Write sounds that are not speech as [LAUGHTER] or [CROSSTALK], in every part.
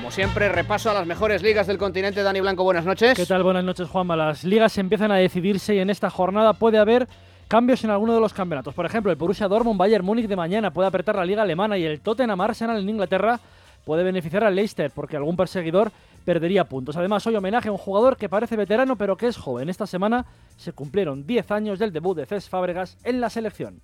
Como siempre, repaso a las mejores ligas del continente. Dani Blanco, buenas noches. ¿Qué tal? Buenas noches, Juanma. Las ligas empiezan a decidirse y en esta jornada puede haber cambios en alguno de los campeonatos. Por ejemplo, el Borussia Dortmund Bayern Múnich de mañana puede apretar la liga alemana y el Tottenham Arsenal en Inglaterra puede beneficiar al Leicester porque algún perseguidor perdería puntos. Además, hoy homenaje a un jugador que parece veterano pero que es joven. Esta semana se cumplieron 10 años del debut de Cesc Fábregas en la selección.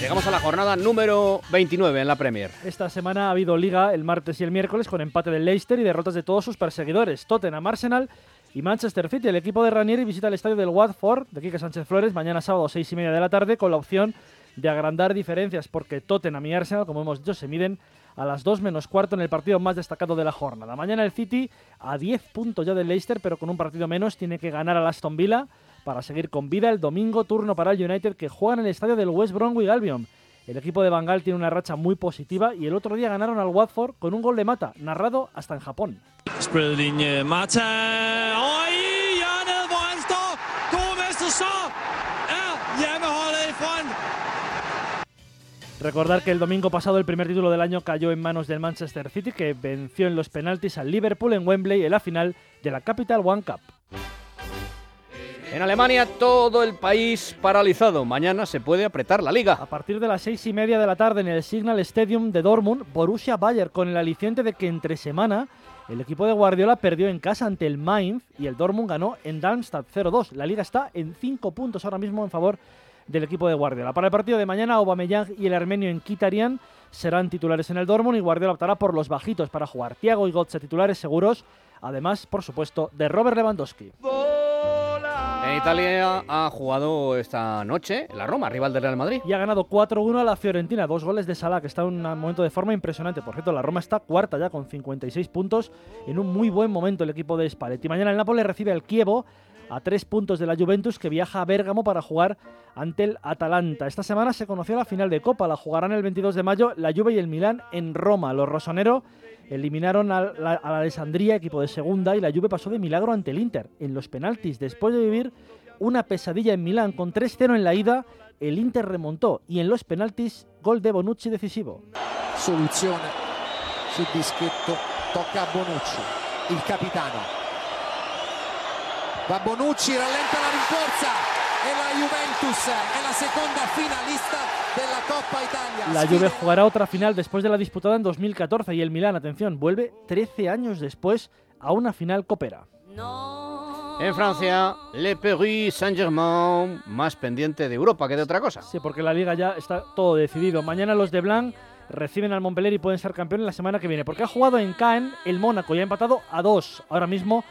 Llegamos a la jornada número 29 en la Premier. Esta semana ha habido liga el martes y el miércoles con empate del Leicester y derrotas de todos sus perseguidores, Tottenham, Arsenal y Manchester City. El equipo de Ranieri visita el estadio del Watford de Quique Sánchez Flores mañana sábado 6 y media de la tarde con la opción de agrandar diferencias porque Tottenham y Arsenal, como hemos dicho, se miden a las 2 menos cuarto en el partido más destacado de la jornada. Mañana el City a 10 puntos ya del Leicester, pero con un partido menos tiene que ganar al Aston Villa para seguir con vida el domingo turno para el United que juega en el estadio del West Bromwich Albion. El equipo de Bangal tiene una racha muy positiva y el otro día ganaron al Watford con un gol de mata, narrado hasta en Japón. Recordar que el domingo pasado el primer título del año cayó en manos del Manchester City que venció en los penaltis al Liverpool en Wembley en la final de la Capital One Cup. En Alemania todo el país paralizado. Mañana se puede apretar la liga. A partir de las seis y media de la tarde en el Signal Stadium de Dortmund, Borussia Bayer con el aliciente de que entre semana el equipo de Guardiola perdió en casa ante el Mainz y el Dortmund ganó en Darmstadt 0-2. La liga está en cinco puntos ahora mismo en favor del equipo de Guardiola. Para el partido de mañana, Aubameyang y el armenio en Kitarian serán titulares en el Dortmund y Guardiola optará por los bajitos para jugar. Thiago y Götze titulares seguros, además, por supuesto, de Robert Lewandowski. En Italia ha jugado esta noche la Roma, rival del Real Madrid. Y ha ganado 4-1 a la Fiorentina, dos goles de Salah, que está en un momento de forma impresionante. Por cierto, la Roma está cuarta ya con 56 puntos, en un muy buen momento el equipo de Spalletti. Mañana el Nápoles recibe al Kievo a tres puntos de la Juventus que viaja a Bérgamo para jugar ante el Atalanta. Esta semana se conoció la final de Copa, la jugarán el 22 de mayo la Juve y el Milán en Roma. Los rosoneros eliminaron a la, Alessandría, equipo de segunda, y la Juve pasó de milagro ante el Inter en los penaltis. Después de vivir una pesadilla en Milán con 3-0 en la ida, el Inter remontó y en los penaltis gol de Bonucci decisivo. Dischetto, a Bonucci, il capitano. Va Bonucci, rallenta la rinforza e la Juventus è la seconda finalista della Coppa Italia. La Juve jugará otra final después de la disputada en 2014 y el Milán, atención, vuelve 13 años después a una final copera. En Francia, Le Paris Saint-Germain, más pendiente de Europa que de otra cosa. Sí, porque la liga ya está todo decidido. Mañana los de Blanc reciben al Montpellier y pueden ser campeones la semana que viene. Porque ha jugado en Caen el Mónaco y ha empatado a dos. Ahora mismo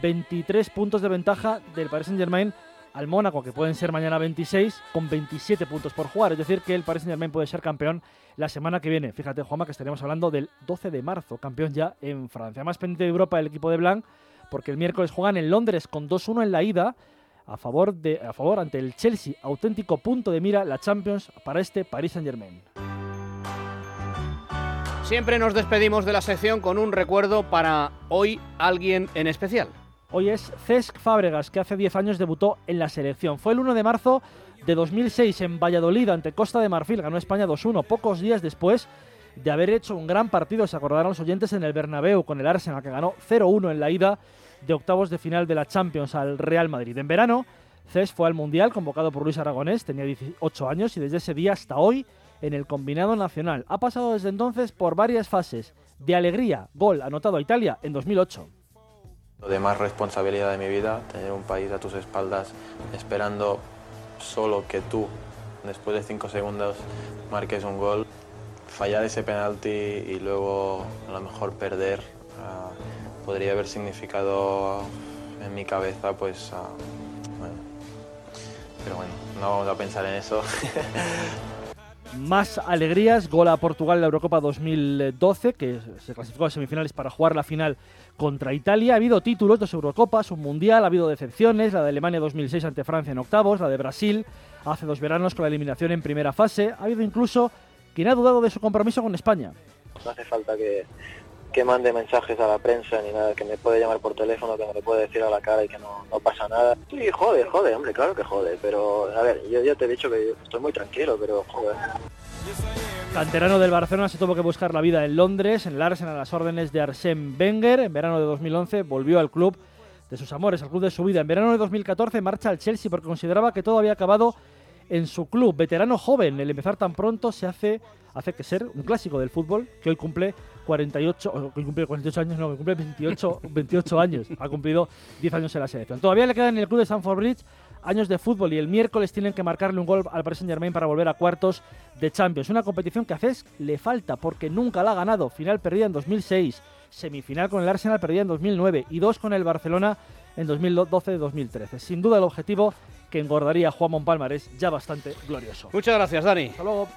23 puntos de ventaja del Paris Saint-Germain al Mónaco, que pueden ser mañana 26, con 27 puntos por jugar. Es decir, que el Paris Saint-Germain puede ser campeón la semana que viene. Fíjate, Juanma, que estaríamos hablando del 12 de marzo, campeón ya en Francia. Más pendiente de Europa el equipo de Blanc porque el miércoles juegan en Londres con 2-1 en la ida a favor, de, a favor ante el Chelsea, auténtico punto de mira la Champions para este Paris Saint-Germain. Siempre nos despedimos de la sección con un recuerdo para hoy alguien en especial. Hoy es Cesc Fábregas, que hace 10 años debutó en la selección. Fue el 1 de marzo de 2006 en Valladolid ante Costa de Marfil. Ganó España 2-1. Pocos días después de haber hecho un gran partido, se acordarán los oyentes, en el Bernabéu con el Arsenal, que ganó 0-1 en la ida de octavos de final de la Champions al Real Madrid. En verano, Cés fue al Mundial convocado por Luis Aragonés, tenía 18 años y desde ese día hasta hoy en el combinado nacional. Ha pasado desde entonces por varias fases de alegría, gol anotado a Italia en 2008. De más responsabilidad de mi vida, tener un país a tus espaldas esperando solo que tú, después de 5 segundos, marques un gol, fallar ese penalti y luego a lo mejor perder. Ah, podría haber significado en mi cabeza, pues, ah, bueno. Pero bueno, no vamos a pensar en eso. [LAUGHS] Más alegrías, gol a Portugal en la Eurocopa 2012, que se clasificó a semifinales para jugar la final contra Italia. Ha habido títulos, dos Eurocopas, un Mundial, ha habido decepciones, la de Alemania 2006 ante Francia en octavos, la de Brasil hace dos veranos con la eliminación en primera fase. Ha habido incluso quien ha dudado de su compromiso con España. No hace falta que, que mande mensajes a la prensa ni nada, que me puede llamar por teléfono, que me lo puede decir a la cara y que no, pasa nada. Sí, jode, jode, hombre, claro que jode, pero a ver, yo ya te he dicho que estoy muy tranquilo, pero joder. Canterano del Barcelona se tuvo que buscar la vida en Londres, en el Arsenal a las órdenes de Arsène Wenger. En verano de 2011 volvió al club de sus amores, al club de su vida. En verano de 2014 marcha al Chelsea porque consideraba que todo había acabado en su club. Veterano joven, el empezar tan pronto se hace, hace que ser un clásico del fútbol que hoy cumple 48, o que hoy cumple 48 años, no, que cumple 28, 28 [LAUGHS] años. Ha cumplido 10 años en la selección. Todavía le queda en el club de Stamford Bridge años de fútbol y el miércoles tienen que marcarle un gol al Paris Saint Germain para volver a cuartos de Champions. Una competición que a Cesc le falta porque nunca la ha ganado. Final perdida en 2006, semifinal con el Arsenal perdida en 2009 y dos con el Barcelona en 2012-2013. Sin duda el objetivo que engordaría a Juan Palmarés ya bastante glorioso. Muchas gracias, Dani. Hasta luego.